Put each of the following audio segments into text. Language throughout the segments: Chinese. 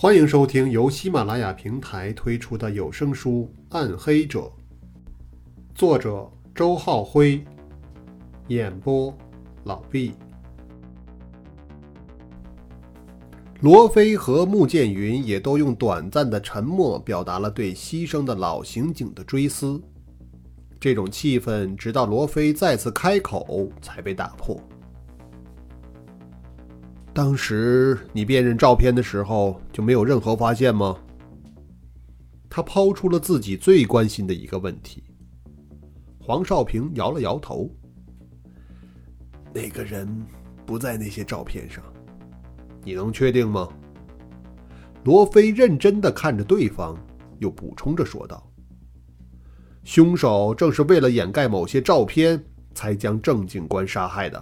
欢迎收听由喜马拉雅平台推出的有声书《暗黑者》，作者周浩辉，演播老毕。罗非和穆剑云也都用短暂的沉默表达了对牺牲的老刑警的追思。这种气氛直到罗非再次开口才被打破。当时你辨认照片的时候就没有任何发现吗？他抛出了自己最关心的一个问题。黄少平摇了摇头。那个人不在那些照片上，你能确定吗？罗非认真的看着对方，又补充着说道：“凶手正是为了掩盖某些照片，才将郑警官杀害的。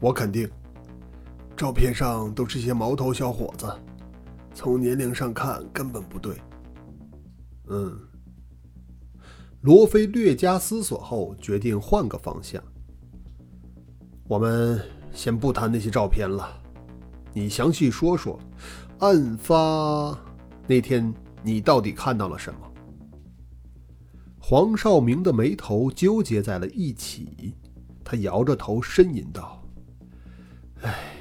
我肯定。”照片上都是些毛头小伙子，从年龄上看根本不对。嗯，罗非略加思索后决定换个方向。我们先不谈那些照片了，你详细说说，案发那天你到底看到了什么？黄少明的眉头纠结在了一起，他摇着头呻吟道：“唉。”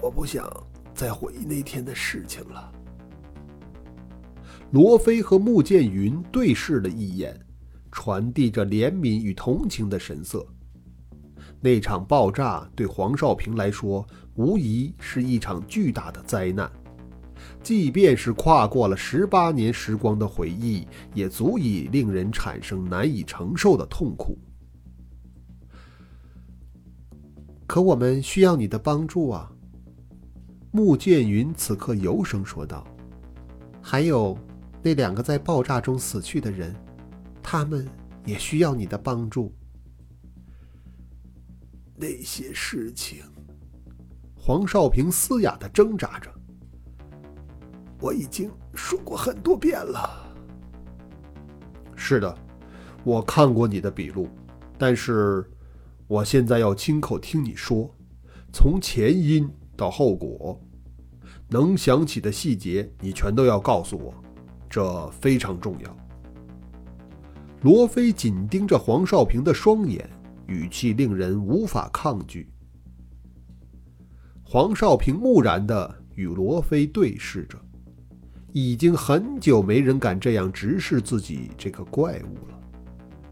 我不想再回忆那天的事情了。罗非和穆剑云对视了一眼，传递着怜悯与同情的神色。那场爆炸对黄少平来说，无疑是一场巨大的灾难。即便是跨过了十八年时光的回忆，也足以令人产生难以承受的痛苦。可我们需要你的帮助啊！穆剑云此刻柔声说道：“还有那两个在爆炸中死去的人，他们也需要你的帮助。”那些事情，黄少平嘶哑的挣扎着：“我已经说过很多遍了。”是的，我看过你的笔录，但是我现在要亲口听你说，从前因。到后果，能想起的细节，你全都要告诉我，这非常重要。罗非紧盯着黄少平的双眼，语气令人无法抗拒。黄少平木然地与罗非对视着，已经很久没人敢这样直视自己这个怪物了，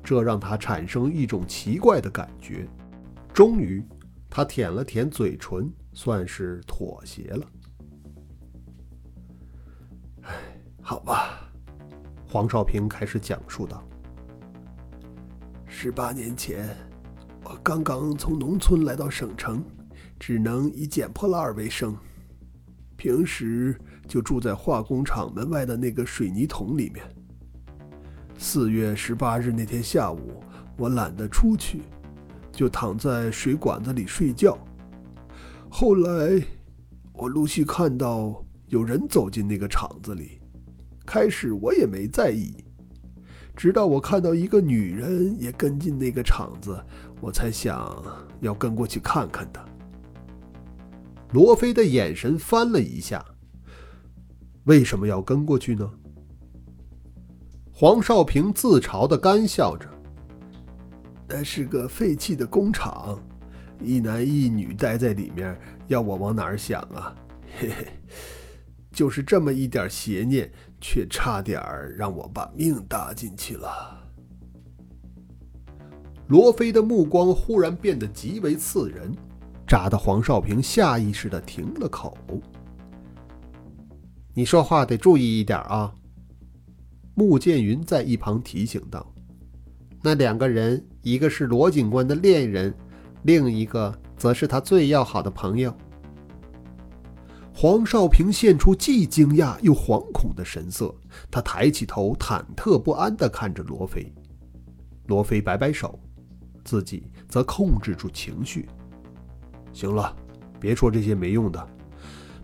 这让他产生一种奇怪的感觉。终于，他舔了舔嘴唇。算是妥协了。哎，好吧，黄少平开始讲述道：“十八年前，我刚刚从农村来到省城，只能以捡破烂为生。平时就住在化工厂门外的那个水泥桶里面。四月十八日那天下午，我懒得出去，就躺在水管子里睡觉。”后来，我陆续看到有人走进那个厂子里。开始我也没在意，直到我看到一个女人也跟进那个厂子，我才想要跟过去看看的。罗非的眼神翻了一下。为什么要跟过去呢？黄少平自嘲的干笑着。那是个废弃的工厂。一男一女待在里面，要我往哪儿想啊？嘿嘿，就是这么一点邪念，却差点让我把命搭进去了。罗非的目光忽然变得极为刺人，扎得黄少平下意识的停了口。你说话得注意一点啊！穆剑云在一旁提醒道：“那两个人，一个是罗警官的恋人。”另一个则是他最要好的朋友。黄少平现出既惊讶又惶恐的神色，他抬起头，忐忑不安地看着罗非。罗非摆摆手，自己则控制住情绪。行了，别说这些没用的。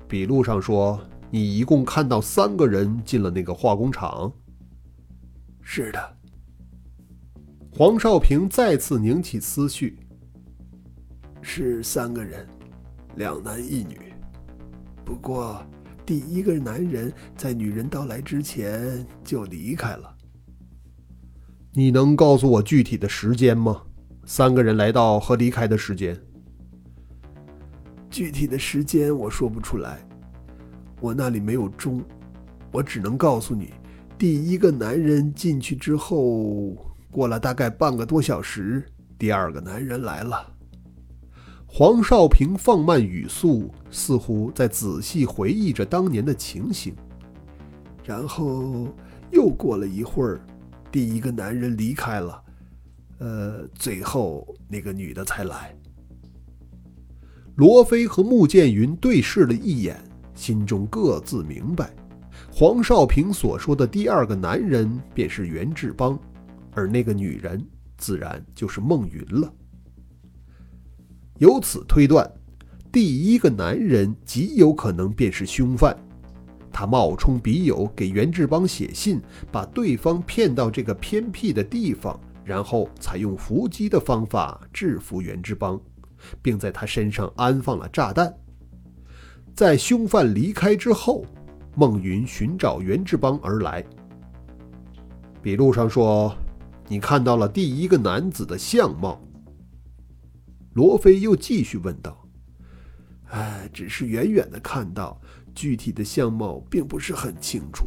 笔录上说，你一共看到三个人进了那个化工厂。是的。黄少平再次拧起思绪。是三个人，两男一女。不过，第一个男人在女人到来之前就离开了。你能告诉我具体的时间吗？三个人来到和离开的时间？具体的时间我说不出来，我那里没有钟，我只能告诉你，第一个男人进去之后，过了大概半个多小时，第二个男人来了。黄少平放慢语速，似乎在仔细回忆着当年的情形。然后又过了一会儿，第一个男人离开了，呃，最后那个女的才来。罗非和穆剑云对视了一眼，心中各自明白，黄少平所说的第二个男人便是袁志邦，而那个女人自然就是孟云了。由此推断，第一个男人极有可能便是凶犯。他冒充笔友给袁志邦写信，把对方骗到这个偏僻的地方，然后采用伏击的方法制服袁志邦，并在他身上安放了炸弹。在凶犯离开之后，孟云寻找袁志邦而来。笔录上说，你看到了第一个男子的相貌。罗非又继续问道：“哎，只是远远的看到，具体的相貌并不是很清楚。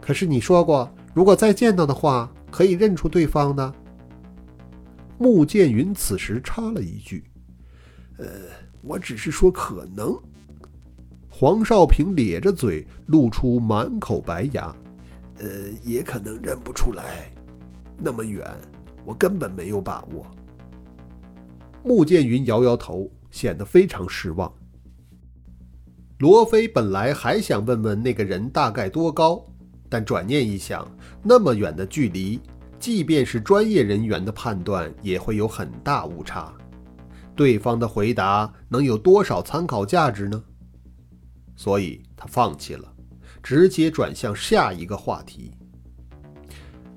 可是你说过，如果再见到的话，可以认出对方的。”穆剑云此时插了一句：“呃，我只是说可能。”黄少平咧着嘴，露出满口白牙：“呃，也可能认不出来，那么远，我根本没有把握。”穆剑云摇摇头，显得非常失望。罗非本来还想问问那个人大概多高，但转念一想，那么远的距离，即便是专业人员的判断也会有很大误差。对方的回答能有多少参考价值呢？所以他放弃了，直接转向下一个话题。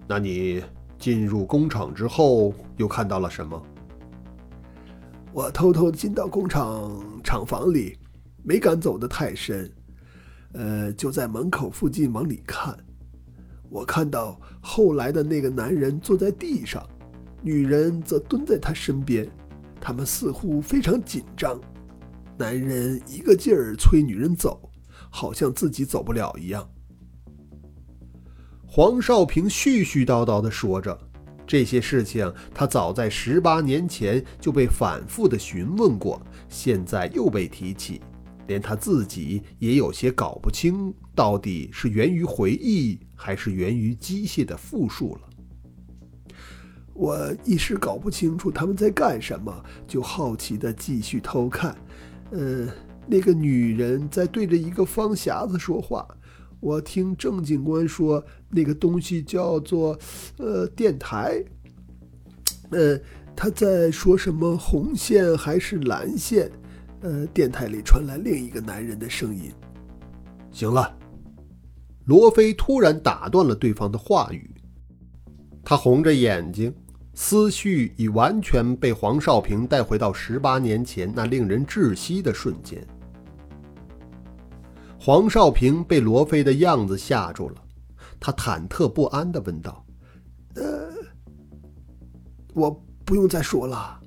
那你进入工厂之后又看到了什么？我偷偷进到工厂厂房里，没敢走得太深，呃，就在门口附近往里看。我看到后来的那个男人坐在地上，女人则蹲在他身边，他们似乎非常紧张。男人一个劲儿催女人走，好像自己走不了一样。黄少平絮絮叨叨地说着。这些事情，他早在十八年前就被反复的询问过，现在又被提起，连他自己也有些搞不清，到底是源于回忆，还是源于机械的复述了。我一时搞不清楚他们在干什么，就好奇的继续偷看。呃，那个女人在对着一个方匣子说话。我听郑警官说，那个东西叫做，呃，电台。呃，他在说什么红线还是蓝线？呃，电台里传来另一个男人的声音。行了，罗非突然打断了对方的话语。他红着眼睛，思绪已完全被黄少平带回到十八年前那令人窒息的瞬间。黄少平被罗非的样子吓住了，他忐忑不安地问道：“呃，我不用再说了。”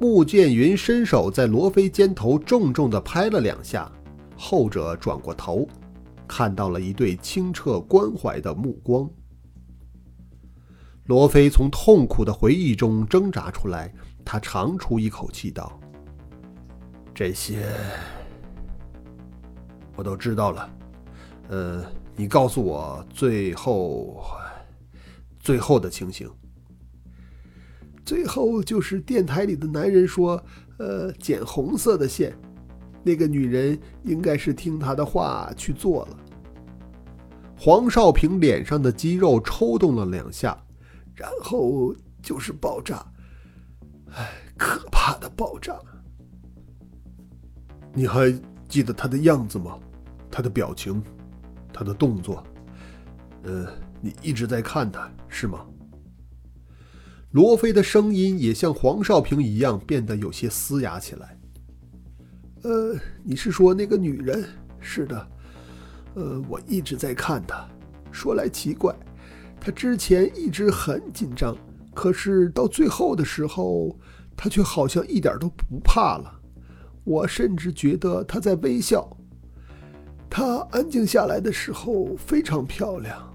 穆剑云伸手在罗非肩头重重地拍了两下，后者转过头，看到了一对清澈关怀的目光。罗非从痛苦的回忆中挣扎出来，他长出一口气道：“这些……”我都知道了，呃，你告诉我最后最后的情形。最后就是电台里的男人说：“呃，剪红色的线。”那个女人应该是听他的话去做了。黄少平脸上的肌肉抽动了两下，然后就是爆炸，哎，可怕的爆炸！你还？记得他的样子吗？他的表情，他的动作，呃，你一直在看他，是吗？罗非的声音也像黄少平一样变得有些嘶哑起来。呃，你是说那个女人？是的，呃，我一直在看她。说来奇怪，她之前一直很紧张，可是到最后的时候，她却好像一点都不怕了。我甚至觉得她在微笑。她安静下来的时候非常漂亮。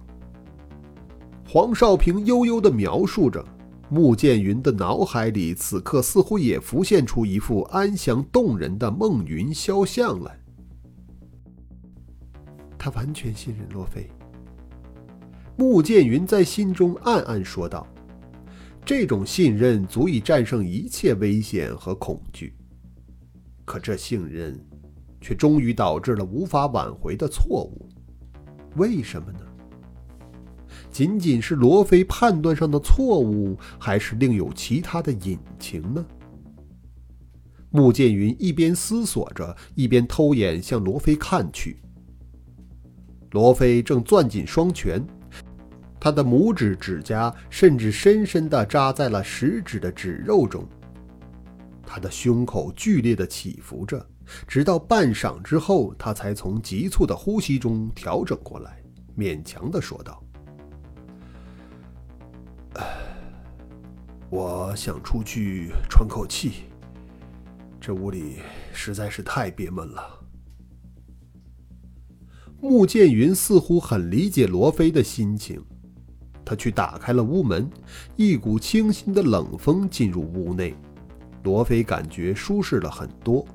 黄少平悠悠地描述着。穆剑云的脑海里，此刻似乎也浮现出一幅安详动人的梦云肖像来。他完全信任洛菲。穆剑云在心中暗暗说道：“这种信任足以战胜一切危险和恐惧。可这信任，却终于导致了无法挽回的错误。为什么呢？”仅仅是罗非判断上的错误，还是另有其他的隐情呢？穆剑云一边思索着，一边偷眼向罗非看去。罗非正攥紧双拳，他的拇指指甲甚至深深地扎在了食指的指肉中。他的胸口剧烈地起伏着，直到半晌之后，他才从急促的呼吸中调整过来，勉强地说道。我想出去喘口气，这屋里实在是太憋闷了。穆剑云似乎很理解罗非的心情，他去打开了屋门，一股清新的冷风进入屋内，罗非感觉舒适了很多。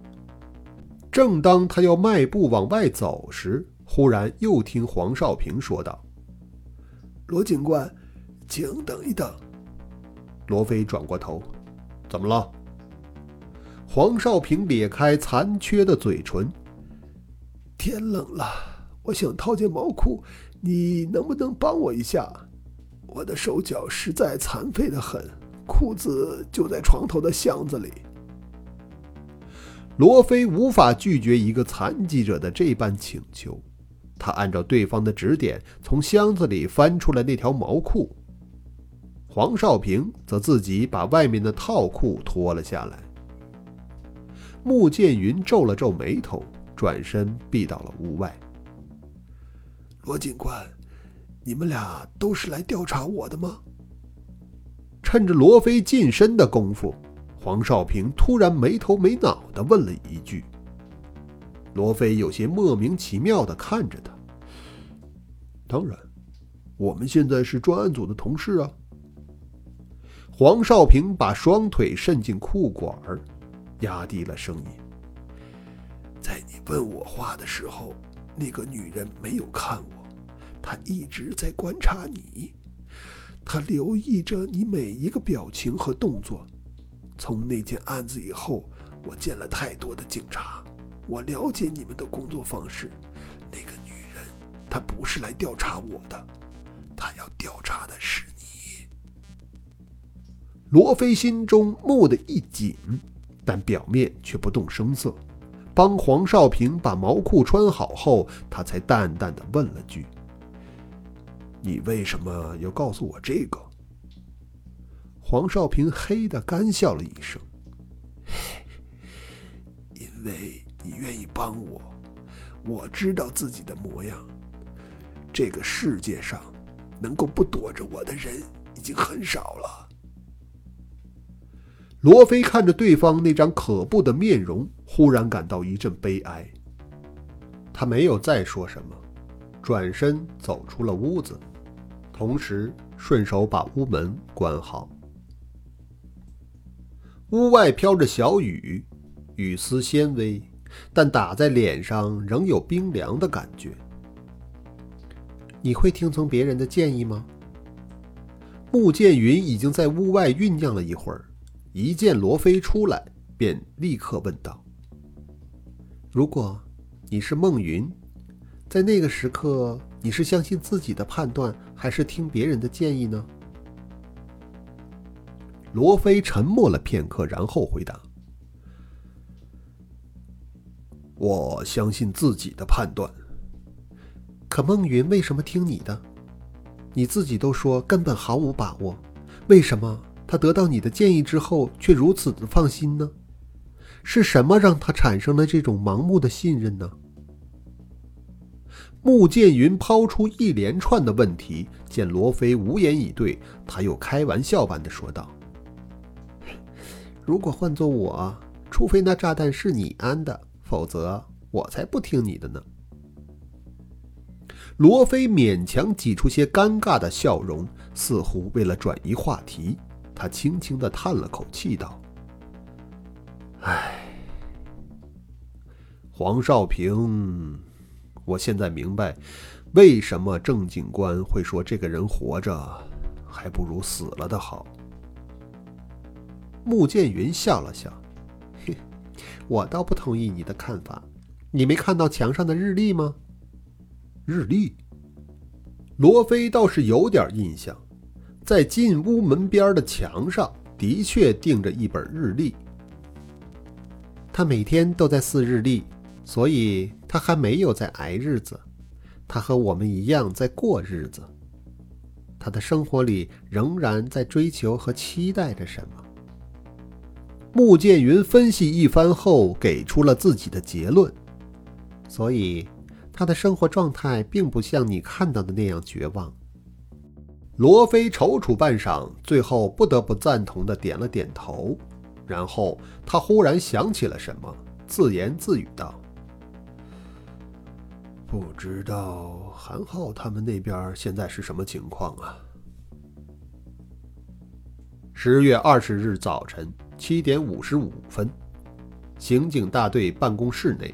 正当他要迈步往外走时，忽然又听黄少平说道：“罗警官，请等一等。”罗非转过头，怎么了？黄少平咧开残缺的嘴唇。天冷了，我想套件毛裤，你能不能帮我一下？我的手脚实在残废的很，裤子就在床头的箱子里。罗非无法拒绝一个残疾者的这般请求，他按照对方的指点，从箱子里翻出了那条毛裤。黄少平则自己把外面的套裤脱了下来。穆剑云皱了皱眉头，转身避到了屋外。罗警官，你们俩都是来调查我的吗？趁着罗非近身的功夫，黄少平突然没头没脑地问了一句。罗非有些莫名其妙地看着他。当然，我们现在是专案组的同事啊。黄少平把双腿伸进裤管，压低了声音：“在你问我话的时候，那个女人没有看我，她一直在观察你，他留意着你每一个表情和动作。从那件案子以后，我见了太多的警察，我了解你们的工作方式。那个女人，她不是来调查我的，她要调查的是你。”罗非心中蓦地一紧，但表面却不动声色。帮黄少平把毛裤穿好后，他才淡淡的问了句：“你为什么要告诉我这个？”黄少平嘿的干笑了一声：“ 因为你愿意帮我，我知道自己的模样。这个世界上，能够不躲着我的人已经很少了。”罗非看着对方那张可怖的面容，忽然感到一阵悲哀。他没有再说什么，转身走出了屋子，同时顺手把屋门关好。屋外飘着小雨，雨丝纤微，但打在脸上仍有冰凉的感觉。你会听从别人的建议吗？穆剑云已经在屋外酝酿了一会儿。一见罗非出来，便立刻问道：“如果你是孟云，在那个时刻，你是相信自己的判断，还是听别人的建议呢？”罗非沉默了片刻，然后回答：“我相信自己的判断。可孟云为什么听你的？你自己都说根本毫无把握，为什么？”他得到你的建议之后，却如此的放心呢？是什么让他产生了这种盲目的信任呢？穆剑云抛出一连串的问题，见罗非无言以对，他又开玩笑般的说道：“如果换做我，除非那炸弹是你安的，否则我才不听你的呢。”罗非勉强挤出些尴尬的笑容，似乎为了转移话题，他轻轻的叹了口气，道：“唉，黄少平。”我现在明白，为什么郑警官会说这个人活着还不如死了的好。穆剑云笑了笑：“嘿，我倒不同意你的看法。你没看到墙上的日历吗？”日历。罗非倒是有点印象，在进屋门边的墙上的确钉着一本日历。他每天都在撕日历，所以。他还没有在挨日子，他和我们一样在过日子。他的生活里仍然在追求和期待着什么。穆剑云分析一番后，给出了自己的结论。所以，他的生活状态并不像你看到的那样绝望。罗非踌躇半晌，最后不得不赞同的点了点头。然后他忽然想起了什么，自言自语道。不知道韩浩他们那边现在是什么情况啊？十月二十日早晨七点五十五分，刑警大队办公室内，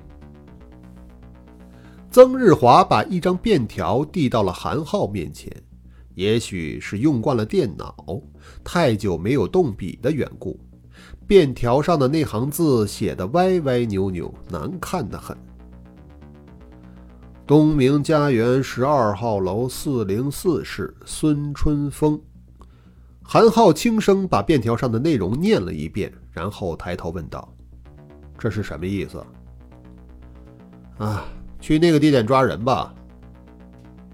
曾日华把一张便条递到了韩浩面前。也许是用惯了电脑，太久没有动笔的缘故，便条上的那行字写得歪歪扭扭，难看的很。东明家园十二号楼四零四室孙春风。韩浩轻声把便条上的内容念了一遍，然后抬头问道：“这是什么意思？”啊，去那个地点抓人吧。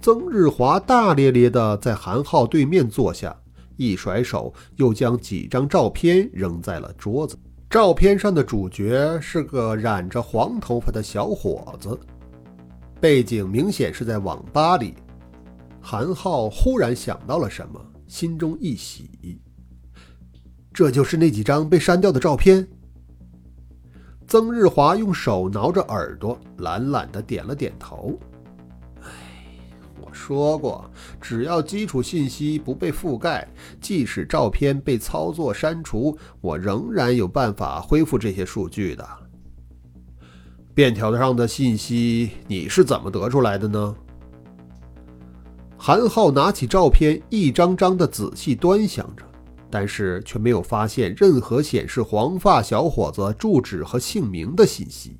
曾日华大咧咧地在韩浩对面坐下，一甩手，又将几张照片扔在了桌子。照片上的主角是个染着黄头发的小伙子。背景明显是在网吧里。韩浩忽然想到了什么，心中一喜。这就是那几张被删掉的照片。曾日华用手挠着耳朵，懒懒的点了点头。哎，我说过，只要基础信息不被覆盖，即使照片被操作删除，我仍然有办法恢复这些数据的。便条上的信息你是怎么得出来的呢？韩浩拿起照片，一张张的仔细端详着，但是却没有发现任何显示黄发小伙子住址和姓名的信息。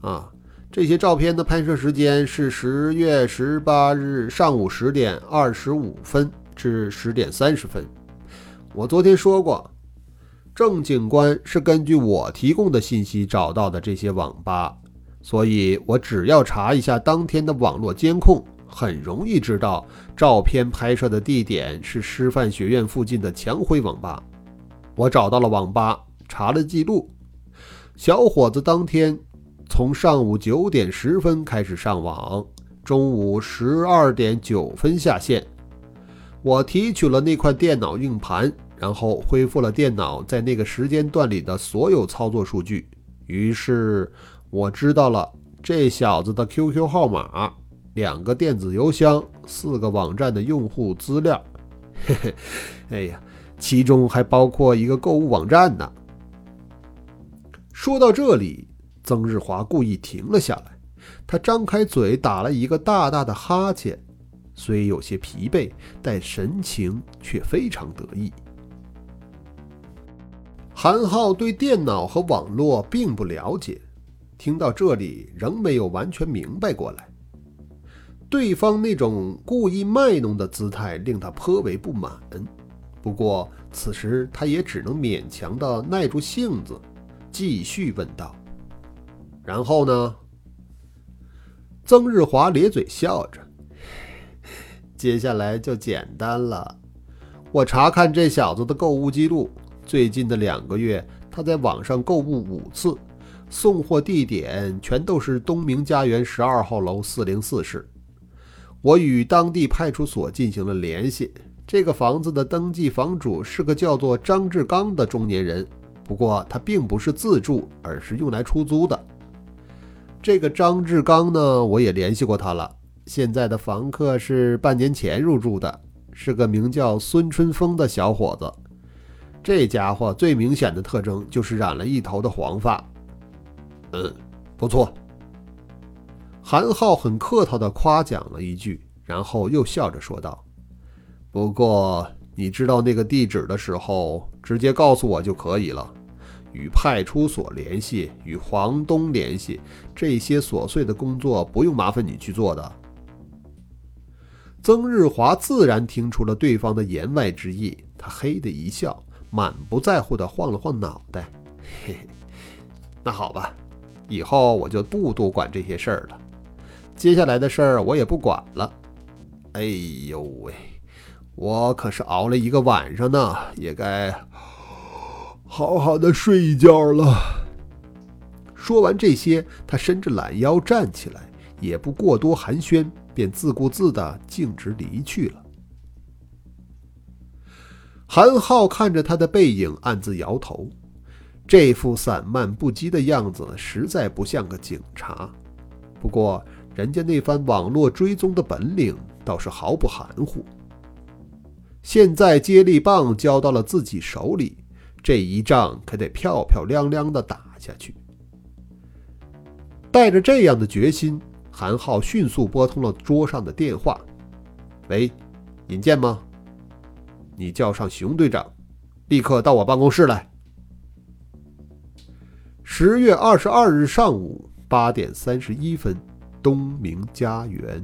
啊，这些照片的拍摄时间是十月十八日上午十点二十五分至十点三十分。我昨天说过。郑警官是根据我提供的信息找到的这些网吧，所以我只要查一下当天的网络监控，很容易知道照片拍摄的地点是师范学院附近的强辉网吧。我找到了网吧，查了记录，小伙子当天从上午九点十分开始上网，中午十二点九分下线。我提取了那块电脑硬盘。然后恢复了电脑在那个时间段里的所有操作数据，于是我知道了这小子的 QQ 号码、两个电子邮箱、四个网站的用户资料。嘿嘿，哎呀，其中还包括一个购物网站呢。说到这里，曾日华故意停了下来，他张开嘴打了一个大大的哈欠，虽有些疲惫，但神情却非常得意。韩浩对电脑和网络并不了解，听到这里仍没有完全明白过来。对方那种故意卖弄的姿态令他颇为不满。不过此时他也只能勉强的耐住性子，继续问道：“然后呢？”曾日华咧嘴笑着：“接下来就简单了，我查看这小子的购物记录。”最近的两个月，他在网上购物五次，送货地点全都是东明家园十二号楼四零四室。我与当地派出所进行了联系，这个房子的登记房主是个叫做张志刚的中年人，不过他并不是自住，而是用来出租的。这个张志刚呢，我也联系过他了。现在的房客是半年前入住的，是个名叫孙春风的小伙子。这家伙最明显的特征就是染了一头的黄发。嗯，不错。韩浩很客套地夸奖了一句，然后又笑着说道：“不过你知道那个地址的时候，直接告诉我就可以了。与派出所联系，与房东联系，这些琐碎的工作不用麻烦你去做的。”曾日华自然听出了对方的言外之意，他嘿的一笑，满不在乎地晃了晃脑袋：“嘿嘿，那好吧，以后我就不多管这些事儿了。接下来的事儿我也不管了。哎呦喂，我可是熬了一个晚上呢，也该好好的睡一觉了。”说完这些，他伸着懒腰站起来，也不过多寒暄。便自顾自的径直离去了。韩浩看着他的背影，暗自摇头，这副散漫不羁的样子实在不像个警察。不过，人家那番网络追踪的本领倒是毫不含糊。现在接力棒交到了自己手里，这一仗可得漂漂亮亮的打下去。带着这样的决心。韩浩迅速拨通了桌上的电话：“喂，尹健吗？你叫上熊队长，立刻到我办公室来。”十月二十二日上午八点三十一分，东明家园。